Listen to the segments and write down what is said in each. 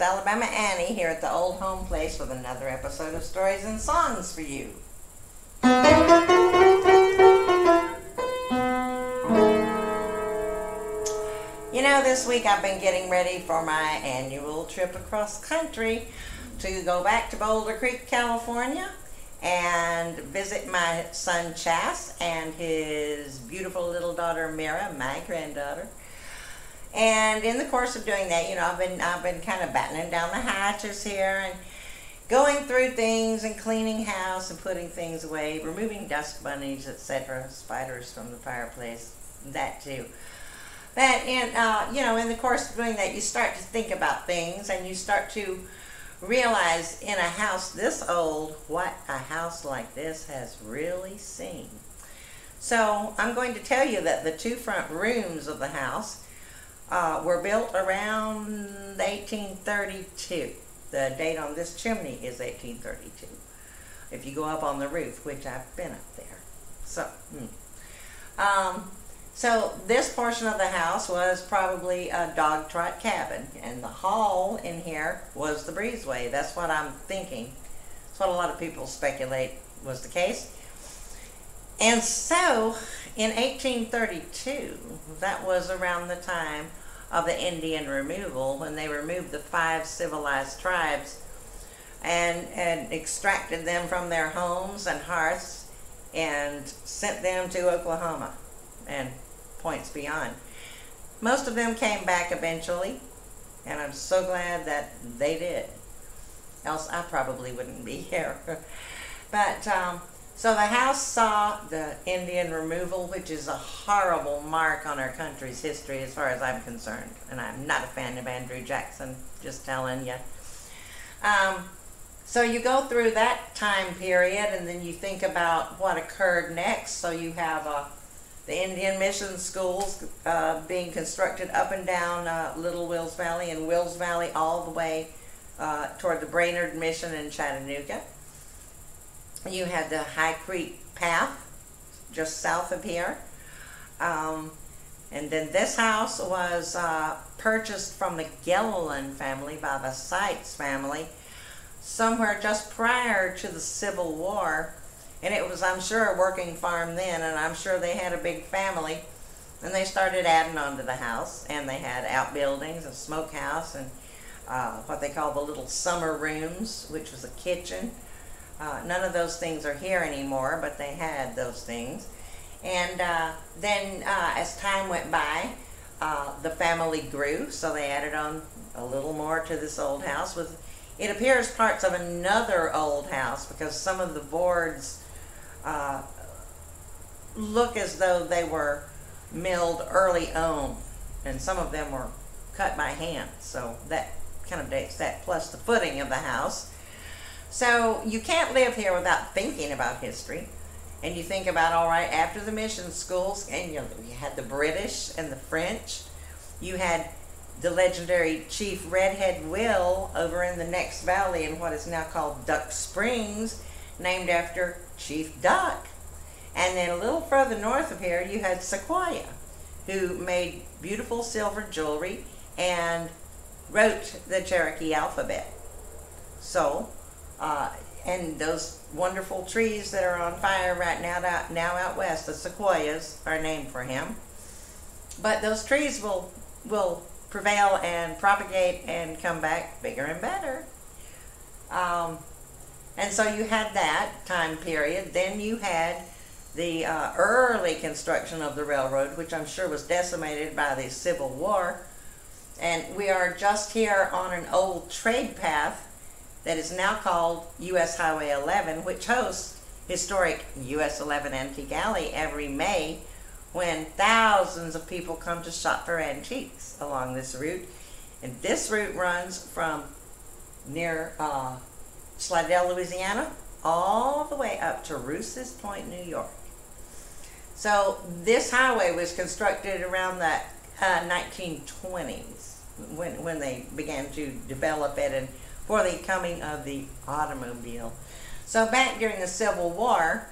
it's Alabama Annie here at the Old Home Place with another episode of Stories and Songs for you. You know, this week I've been getting ready for my annual trip across country to go back to Boulder Creek, California and visit my son Chas and his beautiful little daughter Mira, my granddaughter. And in the course of doing that, you know, I've been I've been kind of battening down the hatches here and going through things and cleaning house and putting things away, removing dust bunnies, etc., spiders from the fireplace, that too. But in uh, you know, in the course of doing that, you start to think about things and you start to realize in a house this old what a house like this has really seen. So I'm going to tell you that the two front rooms of the house uh, were built around 1832. The date on this chimney is 1832. If you go up on the roof, which I've been up there. So, hmm. um, so this portion of the house was probably a dog trot cabin, and the hall in here was the breezeway. That's what I'm thinking. That's what a lot of people speculate was the case. And so, in 1832, that was around the time of the Indian removal when they removed the five civilized tribes and, and extracted them from their homes and hearths and sent them to Oklahoma and points beyond. Most of them came back eventually, and I'm so glad that they did. Else I probably wouldn't be here. but um, so the House saw the Indian removal, which is a horrible mark on our country's history as far as I'm concerned. And I'm not a fan of Andrew Jackson, just telling you. Um, so you go through that time period and then you think about what occurred next. So you have uh, the Indian mission schools uh, being constructed up and down uh, Little Wills Valley and Wills Valley all the way uh, toward the Brainerd Mission in Chattanooga. You had the High Creek Path just south of here. Um, and then this house was uh, purchased from the Gilliland family by the Seitz family somewhere just prior to the Civil War. And it was, I'm sure, a working farm then, and I'm sure they had a big family. And they started adding on to the house, and they had outbuildings, a smokehouse, and uh, what they call the little summer rooms, which was a kitchen uh, none of those things are here anymore, but they had those things. And uh, then uh, as time went by, uh, the family grew, so they added on a little more to this old house. With it appears parts of another old house because some of the boards uh, look as though they were milled early on, and some of them were cut by hand. So that kind of dates that, plus the footing of the house. So you can't live here without thinking about history. And you think about, all right, after the mission schools, and you, know, you had the British and the French, you had the legendary Chief Redhead Will over in the next valley in what is now called Duck Springs, named after Chief Duck. And then a little further north of here, you had Sequoyah, who made beautiful silver jewelry and wrote the Cherokee alphabet. So, uh, and those wonderful trees that are on fire right now, now out west, the sequoias are named for him. But those trees will will prevail and propagate and come back bigger and better. Um, and so you had that time period. Then you had the uh, early construction of the railroad, which I'm sure was decimated by the Civil War. And we are just here on an old trade path that is now called U.S. Highway 11, which hosts historic U.S. 11 Antique Alley every May when thousands of people come to shop for antiques along this route. And this route runs from near uh, Slidell, Louisiana, all the way up to Rouse's Point, New York. So this highway was constructed around the uh, 1920s when, when they began to develop it and for the coming of the automobile. So back during the Civil War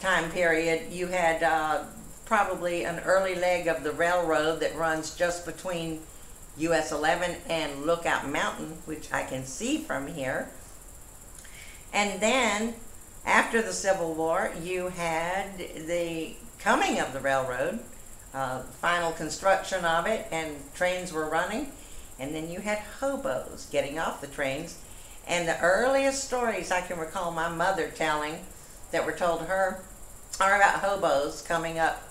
time period, you had uh, probably an early leg of the railroad that runs just between US 11 and Lookout Mountain, which I can see from here. And then after the Civil War, you had the coming of the railroad, uh, final construction of it, and trains were running. And then you had hobos getting off the trains. And the earliest stories I can recall my mother telling that were told to her are about hobos coming up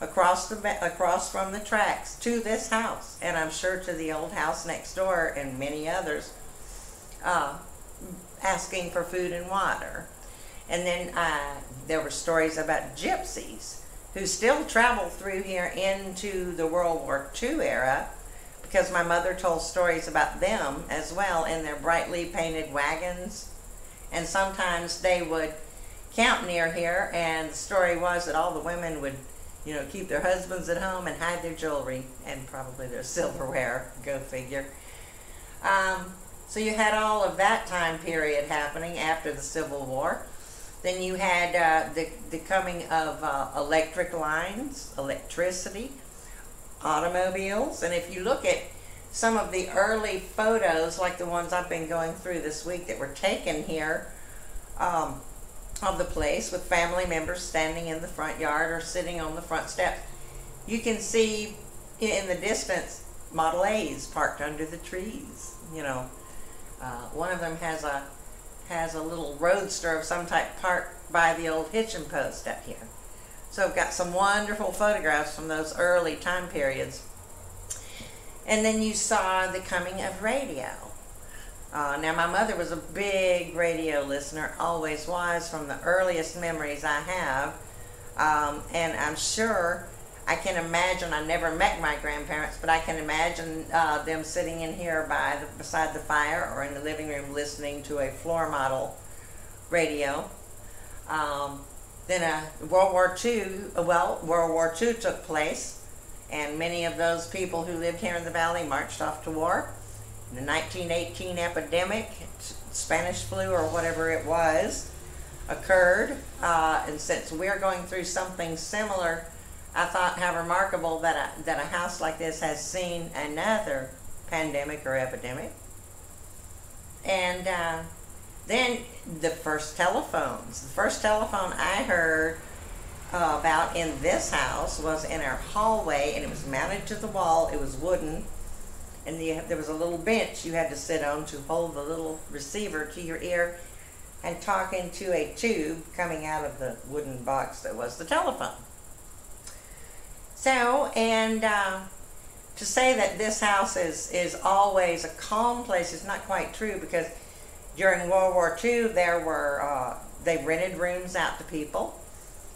across the across from the tracks to this house, and I'm sure to the old house next door and many others, uh, asking for food and water. And then uh, there were stories about gypsies who still traveled through here into the World War II era because my mother told stories about them as well in their brightly painted wagons. And sometimes they would camp near here, and the story was that all the women would, you know, keep their husbands at home and hide their jewelry and probably their silverware, go figure. Um, so you had all of that time period happening after the Civil War. Then you had uh, the, the coming of uh, electric lines, electricity, automobiles. And if you look at some of the early photos, like the ones I've been going through this week that were taken here um, of the place with family members standing in the front yard or sitting on the front steps, you can see in the distance Model A's parked under the trees. You know, uh, one of them has a has a little roadster of some type parked by the old hitching post up here. So I've got some wonderful photographs from those early time periods. And then you saw the coming of radio. Uh, now, my mother was a big radio listener, always was, from the earliest memories I have. Um, and I'm sure I can imagine, I never met my grandparents, but I can imagine uh, them sitting in here by the, beside the fire or in the living room listening to a floor model radio. Um, then uh, World War II, well, World War II took place, and many of those people who lived here in the valley marched off to war. The 1918 epidemic, Spanish flu or whatever it was, occurred, uh, and since we're going through something similar I thought how remarkable that a, that a house like this has seen another pandemic or epidemic. And uh, then the first telephones. The first telephone I heard uh, about in this house was in our hallway, and it was mounted to the wall. It was wooden, and the, there was a little bench you had to sit on to hold the little receiver to your ear and talk into a tube coming out of the wooden box that was the telephone. So, and uh, to say that this house is, is always a calm place is not quite true because during World War II, there were, uh, they rented rooms out to people.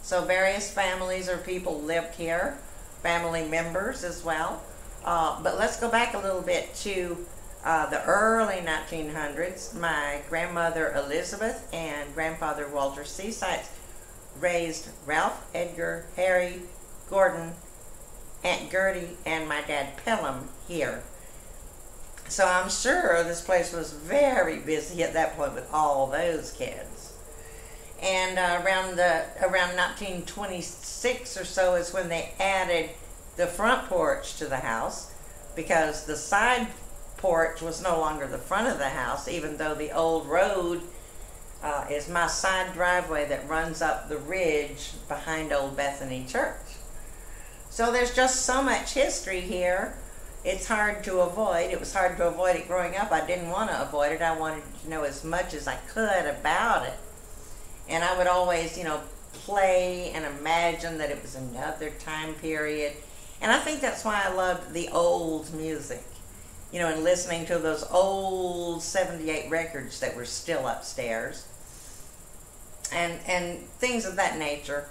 So various families or people lived here, family members as well. Uh, but let's go back a little bit to uh, the early 1900s. My grandmother Elizabeth and grandfather Walter Seasites raised Ralph, Edgar, Harry, Gordon, Aunt Gertie and my dad Pelham here. So I'm sure this place was very busy at that point with all those kids. And uh, around the around 1926 or so is when they added the front porch to the house because the side porch was no longer the front of the house, even though the old road uh, is my side driveway that runs up the ridge behind Old Bethany Church. So there's just so much history here. It's hard to avoid. It was hard to avoid it growing up. I didn't want to avoid it. I wanted to know as much as I could about it. And I would always, you know, play and imagine that it was another time period. And I think that's why I loved the old music. You know, and listening to those old 78 records that were still upstairs. And and things of that nature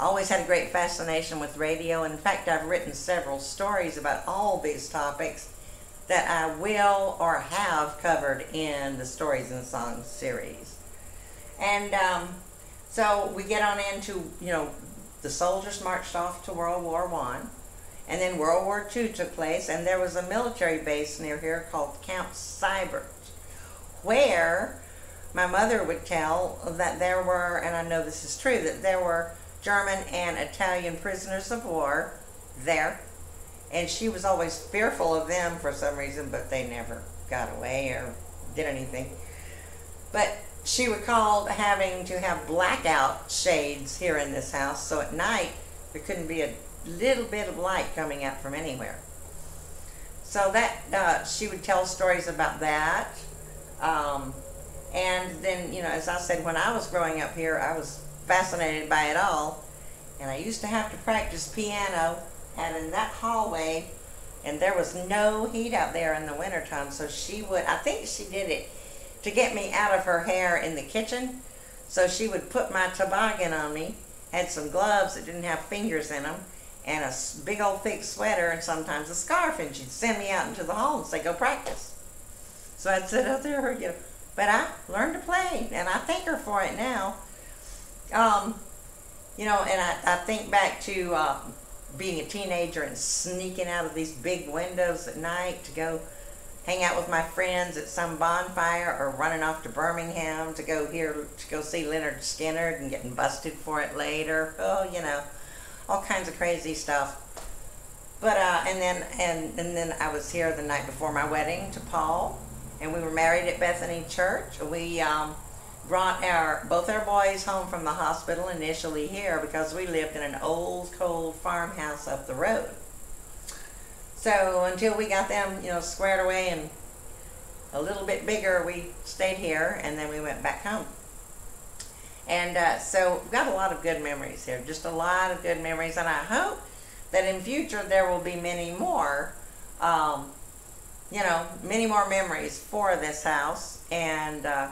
always had a great fascination with radio. In fact, I've written several stories about all these topics that I will or have covered in the Stories and Songs series. And um, so we get on into, you know, the soldiers marched off to World War One, and then World War Two took place, and there was a military base near here called Camp Sibert, where my mother would tell that there were, and I know this is true, that there were German and Italian prisoners of war there. and she was always fearful of them for some reason, but they never got away or did anything. But she recalled having to have blackout shades here in this house, so at night there couldn't be a little bit of light coming out from anywhere. So that uh, she would tell stories about that. Um, and then, you know, as I said, when I was growing up here, I was fascinated by it all. And I used to have to practice piano and in that hallway, and there was no heat out there in the wintertime, so she would, I think she did it to get me out of her hair in the kitchen. So she would put my toboggan on me, had some gloves that didn't have fingers in them, and a big old thick sweater and sometimes a scarf, and she'd send me out into the hall and say, go practice. So I'd sit out there, you know, but I learned to play, and I thank her for it now. Um, you know, and I, I think back to uh, being a teenager and sneaking out of these big windows at night to go hang out with my friends at some bonfire or running off to Birmingham to go here to go see Lynyrd Skynyrd and getting busted for it later. Oh, you know, all kinds of crazy stuff. But uh, and then and and then I was here the night before my wedding to Paul, and we were married at Bethany Church. We um, brought our both our boys home from the hospital initially here because we lived in an old cold farmhouse up the road. So until we got them, you know, squared away and a little bit bigger, we stayed here and then we went back home. And uh, so we've got a lot of good memories here, just a lot of good memories, and I hope that in future there will be many more, um, you know, many more memories for this house. And uh,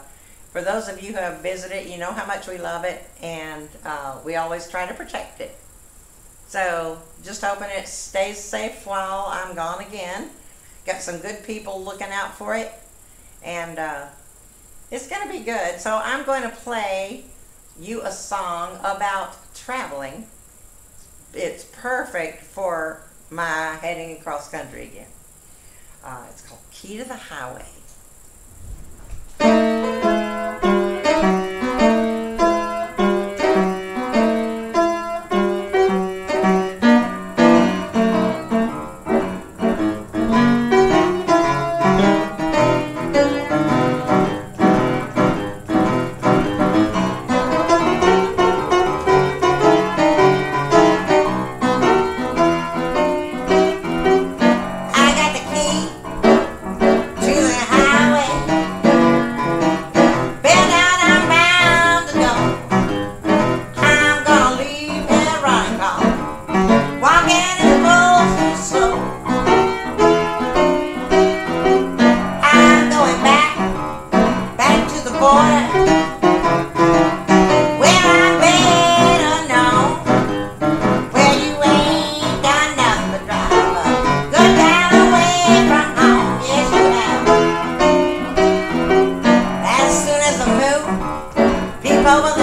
for those of you who have visited, you know how much we love it, and uh, we always try to protect it. So just hoping it stays safe while I'm gone again. Got some good people looking out for it, and uh, it's going to be good. So I'm going to play you a song about traveling. It's perfect for my heading across country again. Uh, it's called Key to the Highway. I got key to the highway. Bawang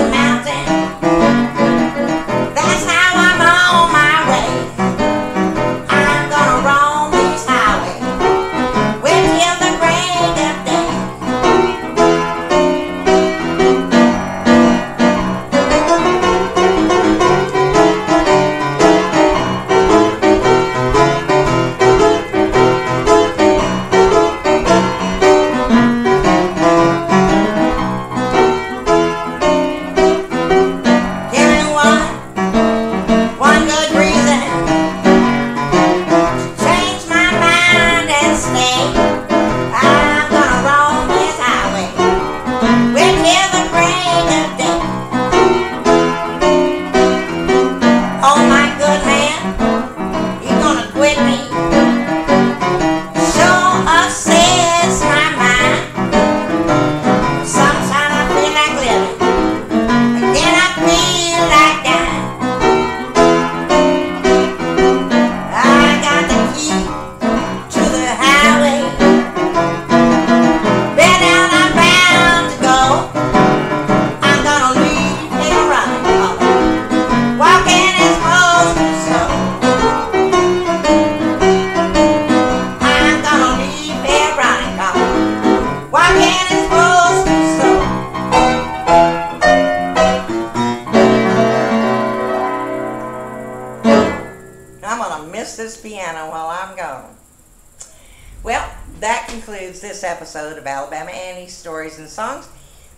episode of Alabama Annie Stories and Songs.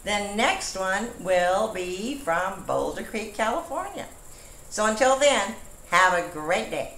The next one will be from Boulder Creek, California. So until then, have a great day.